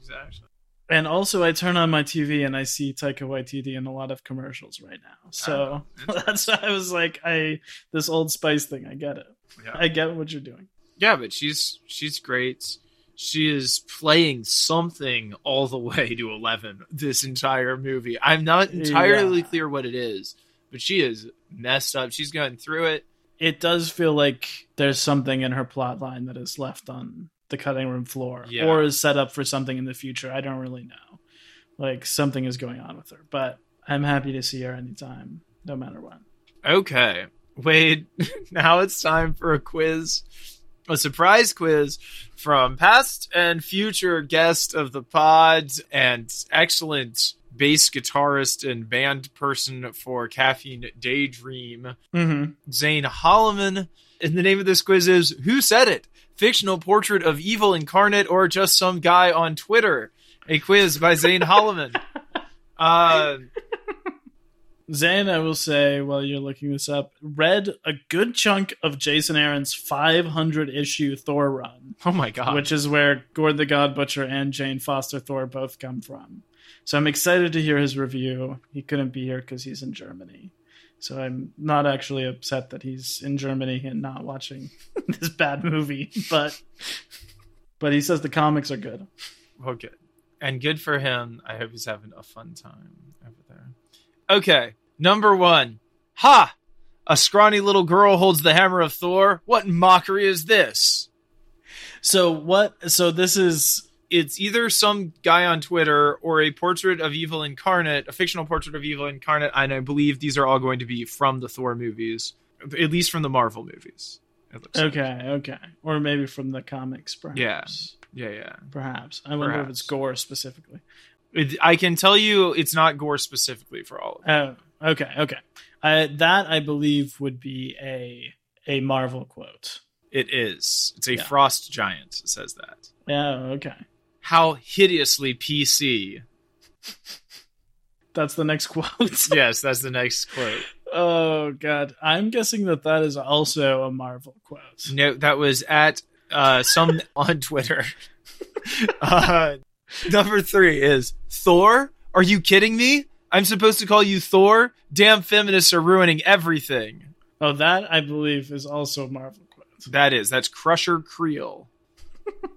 Exactly. and also, I turn on my TV and I see Taika Waititi in a lot of commercials right now. So <laughs> that's why I was like, I this Old Spice thing. I get it. Yeah. I get what you're doing. Yeah, but she's she's great. She is playing something all the way to eleven this entire movie. I'm not entirely Yeah. clear what it is, but she is messed up. She's going through it. It does feel like there's something in her plot line that is left on the cutting room floor Yeah. or is set up for something in the future. I don't really know. Like something is going on with her, but I'm happy to see her anytime, no matter what. Okay, Wade. <laughs> Now it's time for a quiz, a surprise quiz from past and future guest of the pod and excellent bass guitarist and band person for Caffeine Daydream. Mm-hmm. Zane Holloman. And the name of this quiz is Who Said It? Fictional portrait of evil incarnate or just some guy on Twitter? A quiz by Zane Holloman. <laughs> Uh, Zane, I will say while you're looking this up, read a good chunk of Jason Aaron's 500 issue Thor run, oh my god. which is where Gorr the God Butcher and Jane Foster Thor both come from. So I'm excited to hear his review. He couldn't be here because he's in Germany. So I'm not actually upset that he's in Germany and not watching <laughs> this bad movie, but but he says the comics are good. well, good. And good for him. I hope he's having a fun time over there. Okay, number one. Ha! A scrawny little girl holds the hammer of Thor. What mockery is this? So what? So this is it's either some guy on Twitter or a portrait of evil incarnate, a fictional portrait of evil incarnate, and I believe these are all going to be from the Thor movies, at least from the Marvel movies. Looks like. okay, okay, or maybe from the comics, perhaps. Yeah, yeah. Yeah. Perhaps. I wonder if it's Gorr specifically. It, I can tell you, it's not Gorr specifically for all of them. Oh, okay, okay. Uh, that I believe would be a a Marvel quote. It is. It's a Yeah. frost giant. It says that. Yeah, okay. How hideously PC. That's the next <laughs> quote. yes, that's the next quote. oh god, I'm guessing that that is also a Marvel quote. No, that was at uh, some <laughs> on Twitter. <laughs> uh, number three is Thor. Are you kidding me? I'm supposed to call you Thor. Damn feminists are ruining everything. Oh, that I believe is also a Marvel quote. That is that's Crusher Creel.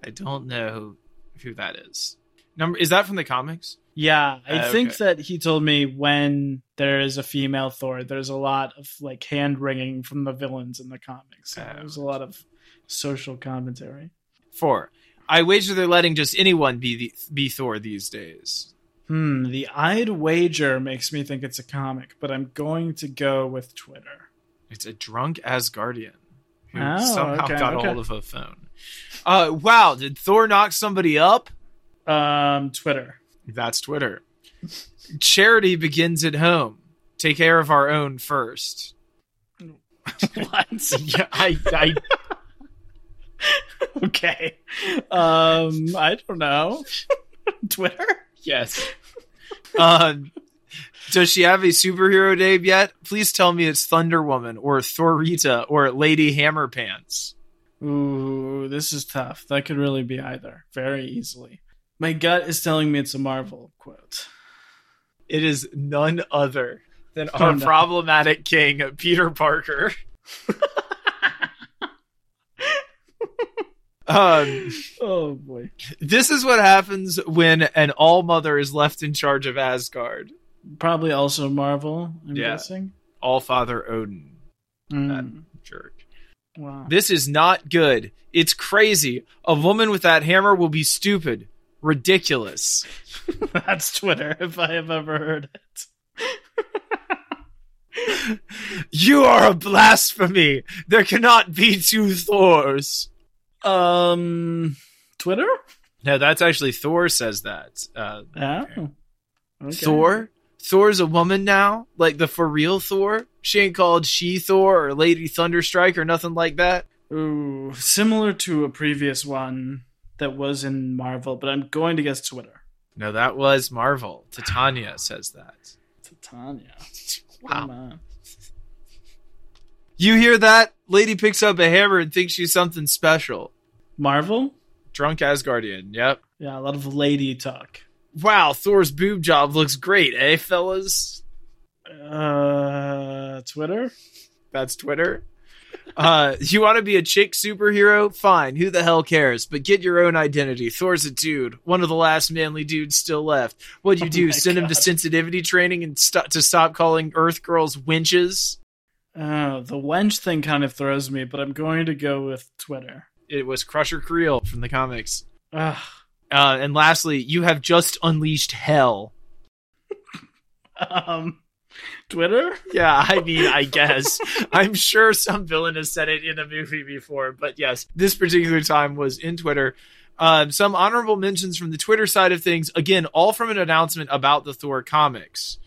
I don't know who that is. Number is that from the comics? Yeah, I Uh, think okay. that he told me when there is a female Thor, there's a lot of like hand wringing from the villains in the comics. Oh. there's a lot of social commentary. Four. I wager they're letting just anyone be the, be Thor these days. Hmm, the I'd wager makes me think it's a comic, but I'm going to go with Twitter. It's a drunk Asgardian who Oh, somehow okay, got okay. hold of a phone. Uh, wow! Did Thor knock somebody up? Um, Twitter. That's Twitter. Charity begins at home. Take care of our own first. <laughs> what? Yeah, I, I <laughs> okay. Um, I don't know. <laughs> Twitter? yes. Um, does she have a superhero name yet? Please tell me it's Thunder Woman or Thorita or Lady Hammer Pants. Ooh, this is tough. That could really be either, very easily. My gut is telling me it's a Marvel quote. It is none other than our Calm down. problematic king, Peter Parker. <laughs> um, Oh boy. this is what happens when an all mother is left in charge of Asgard. Probably also Marvel, I'm Yeah. guessing. All Father Odin, Mm, jerk. Wow. This is not good. It's crazy. A woman with that hammer will be stupid, ridiculous. <laughs> That's Twitter, if I have ever heard it. <laughs> You are a blasphemy. There cannot be two Thors. Um, Twitter? No, that's actually Thor says that. Uh, Yeah. Okay. Thor? Thor's a woman now? Like the for real Thor? She ain't called She Thor or Lady Thunderstrike or nothing like that? Ooh, similar to a previous one that was in Marvel, but I'm going to guess Twitter. No, that was Marvel. Titania says that. Titania. <laughs> Wow. Come on. You hear that? Lady picks up a hammer and thinks she's something special. Marvel? Drunk Asgardian, yep. Yeah, a lot of lady talk. Wow, Thor's boob job looks great, eh, fellas? Uh, Twitter? That's Twitter. Uh, you want to be a chick superhero? Fine. Who the hell cares? But get your own identity. Thor's a dude, one of the last manly dudes still left. What'd you Oh do? Send him to sensitivity training and st- to stop calling Earth girls winches? Oh, the wench thing kind of throws me, but I'm going to go with Twitter. It was Crusher Creel from the comics. Ugh. Uh, and lastly, you have just unleashed hell. Um, Twitter? Yeah, I mean, I guess. <laughs> I'm sure some villain has said it in a movie before, but yes, this particular time was in Twitter. Um, some honorable mentions from the Twitter side of things. Again, all from an announcement about the Thor comics.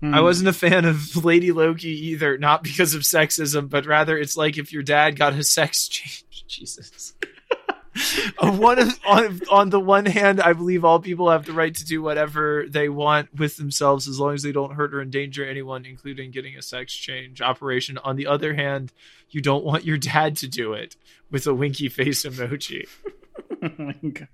Hmm. I wasn't a fan of <laughs> Lady Loki either, not because of sexism, but rather it's like if your dad got a sex change. <laughs> Jesus. On, one of, on, on the one hand, I believe all people have the right to do whatever they want with themselves as long as they don't hurt or endanger anyone, including getting a sex change operation. On the other hand, you don't want your dad to do it with a winky face emoji. oh my god.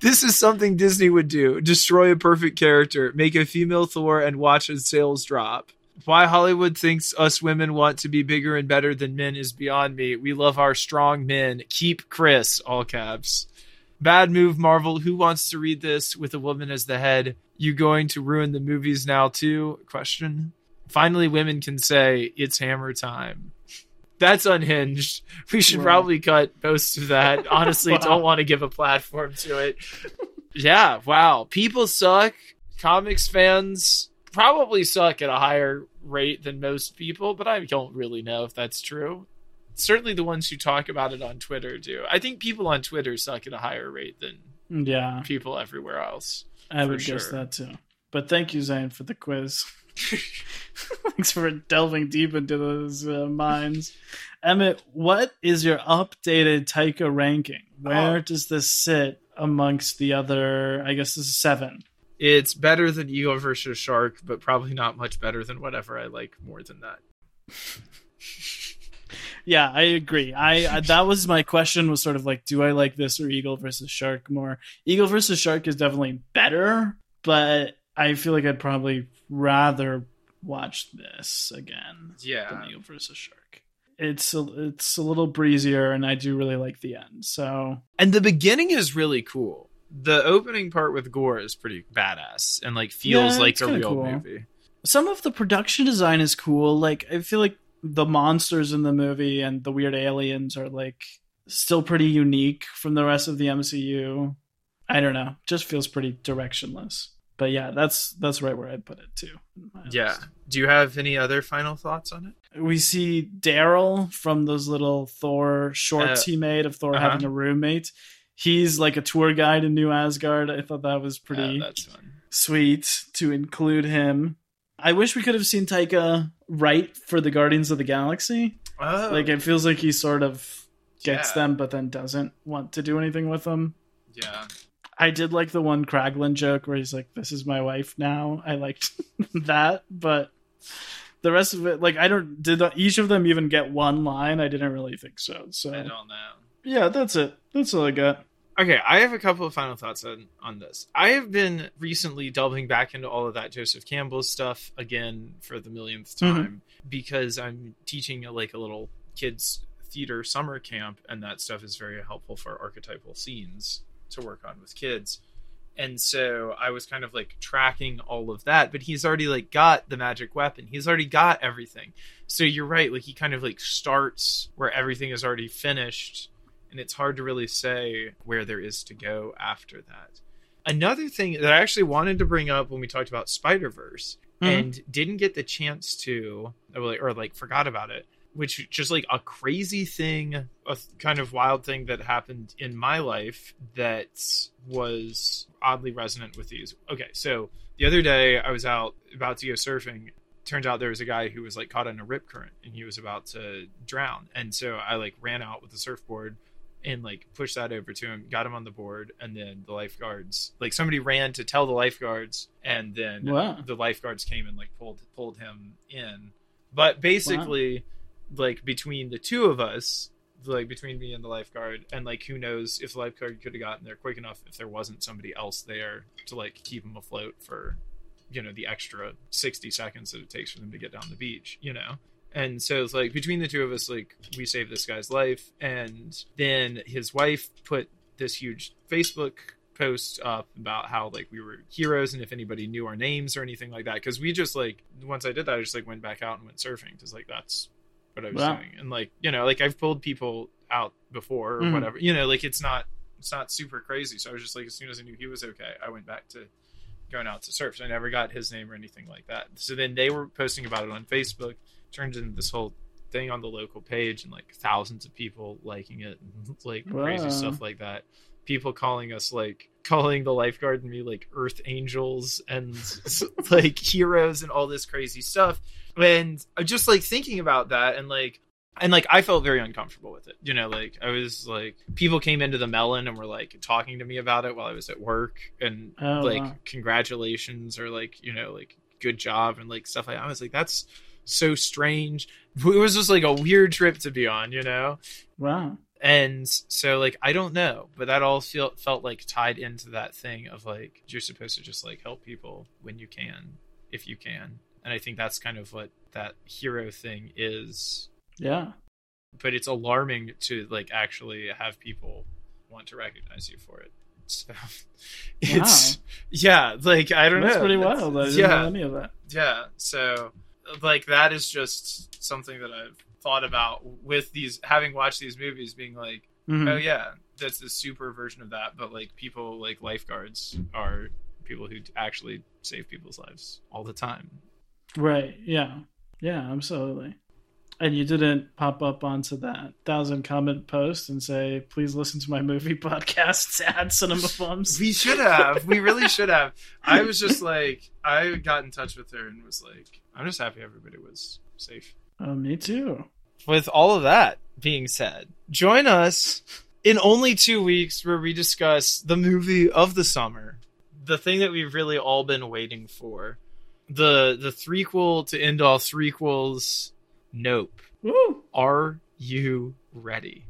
This is something Disney would do. Destroy a perfect character, make a female Thor, and watch his sales drop. Why Hollywood thinks us women want to be bigger and better than men is beyond me. We love our strong men. Keep Chris, all caps. Bad move, Marvel. Who wants to read this with a woman as the head? You going to ruin the movies now too? Question. Finally, women can say it's hammer time. That's unhinged. <laughs> We should Wow. probably cut most of that. <laughs> Honestly, Wow. don't want to give a platform to it. yeah, wow. People suck. Comics fans probably suck at a higher rate than most people, but I don't really know if that's true. Certainly the ones who talk about it on Twitter do. I think people on Twitter suck at a higher rate than Yeah, people everywhere else. I would guess that too. But thank you, Zane, for the quiz. <laughs> Thanks for delving deep into those uh, minds. Emmett, what is your updated Taika ranking? Where Oh. does this sit amongst the other? I guess this is seven. It's better than Eagle versus Shark, but probably not much better than whatever I like more than that. <laughs> Yeah, I agree. I, I that was my question was sort of like, do I like this or Eagle versus Shark more? Eagle versus Shark is definitely better, but I feel like I'd probably rather watch this again Yeah. than Eagle versus Shark. It's a, it's a little breezier, and I do really like the end. So And the beginning is really cool. The opening part with Gorr is pretty badass and like feels Yeah, like a real cool. movie. some of the production design is cool. Like I feel like the monsters in the movie and the weird aliens are like still pretty unique from the rest of the MCU. I don't know, just feels pretty directionless. But yeah, that's that's right where I'd put it too. Yeah. list. Do you have any other final thoughts on it? we see Daryl from those little Thor shorts Uh, he made of Thor uh-huh. having a roommate. He's like a tour guide in New Asgard. I thought that was pretty that's sweet to include him. I wish we could have seen Taika write for the Guardians of the Galaxy. Oh, Like it feels like he sort of gets Yeah. them, but then doesn't want to do anything with them. yeah. I did like the one Kraglin joke where he's like, "This is my wife now." I liked <laughs> that, but the rest of it, like, I don't. Did each of them even get one line? I didn't really think so. So I don't know. yeah, that's it. That's all I got. Okay, I have a couple of final thoughts on, on this. I have been recently delving back into all of that Joseph Campbell stuff again for the millionth Mhm. time because I'm teaching a, like a little kids theater summer camp, and that stuff is very helpful for archetypal scenes to work on with kids. And so I was kind of like tracking all of that, but he's already like got the magic weapon. He's already got everything. So you're right, like he kind of like starts where everything is already finished and it's hard to really say where there is to go after that. Another thing that I actually wanted to bring up when we talked about Spider Verse Mhm. and didn't get the chance to, or like, or like forgot about it, which just like a crazy thing, a kind of wild thing that happened in my life that was oddly resonant with these. Okay, so the other day I was out about to go surfing. Turns out there was a guy who was like caught in a rip current and he was about to drown. And so I like ran out with the surfboard and like pushed that over to him, got him on the board, and then the lifeguards like somebody ran to tell the lifeguards, and then Wow. the lifeguards came and like pulled pulled him in. But basically, like between the two of us, like between me and the lifeguard, and like who knows if the lifeguard could have gotten there quick enough if there wasn't somebody else there to like keep him afloat for, you know, the extra sixty seconds that it takes for them to get down the beach, you know. And so it's like between the two of us, like we saved this guy's life, and then his wife put this huge Facebook post up about how like we were heroes and if anybody knew our names or anything like that. Because we just like once i did that i just like went back out and went surfing because like that's what i was Wow. doing. And like you know like i've pulled people out before or Mhm. whatever. You know like it's not it's not super crazy. So i was just like as soon as i knew he was okay i went back to going out to surf. So i never got his name or anything like that. So then they were posting about it on facebook turned into this whole thing on the local page and like thousands of people liking it and <laughs> like crazy stuff like that people calling us like calling the lifeguard and me like earth angels and <laughs> <laughs> like heroes and all this crazy stuff and I'm just like thinking about that and like and like I felt very uncomfortable with it. You know, like I was like people came into the melon and were like talking to me about it while I was at work and Oh, like wow. congratulations or like, you know, like good job and like stuff like that. I was like, that's so strange. It was just like a weird trip to be on, you know? Wow. and so like i don't know but that all feel, felt like tied into that thing of like you're supposed to just like help people when you can if you can and i think that's kind of what that hero thing is Yeah. but it's alarming to like actually have people want to recognize you for it so <laughs> it's yeah like i don't That's know pretty That's- wild. I didn't yeah know any of that. yeah so like that is just something that i've thought about with these having watched these movies being like Mhm. oh yeah that's the super version of that but like people like lifeguards are people who actually save people's lives all the time Right. Yeah. Yeah, absolutely. And you didn't pop up onto that thousand comment post and say, please listen to my movie <laughs> podcasts at Cinema Bums. we should have we really should have i was just like i got in touch with her and was like i'm just happy everybody was safe Oh, me too. with all of that being said, join us in only two weeks where we discuss the movie of the summer, the thing that we've really all been waiting for, the the threequel to end all threequels. Nope. Woo! Are you ready?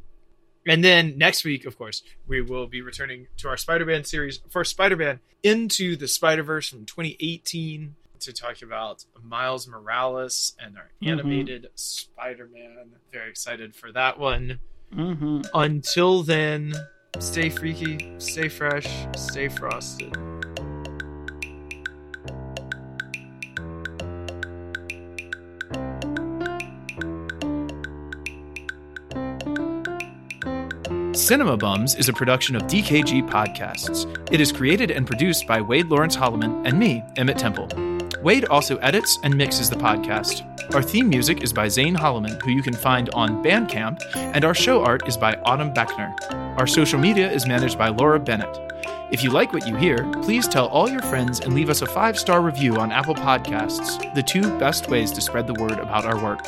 And then next week, of course, we will be returning to our Spider-Man series for Spider-Man into the Spider-Verse from 2018 to talk about Miles Morales and our Mhm. animated Spider-Man. Very excited for that one. hmm Until then, stay freaky, stay fresh, stay frosted. Cinema Bums is a production of DKG Podcasts. It is created and produced by Wade Lawrence Holloman and me, Emmett Temple. Wade also edits and mixes the podcast. Our theme music is by Zane Holloman, who you can find on Bandcamp, and our show art is by Autumn Beckner. Our social media is managed by Laura Bennett. If you like what you hear, please tell all your friends and leave us a five star review on Apple Podcasts, the two best ways to spread the word about our work.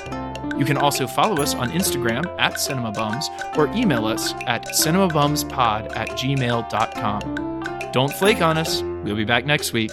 You can also follow us on Instagram at CinemaBums or email us at cinemabumspod at gmail.com. Don't flake on us. We'll be back next week.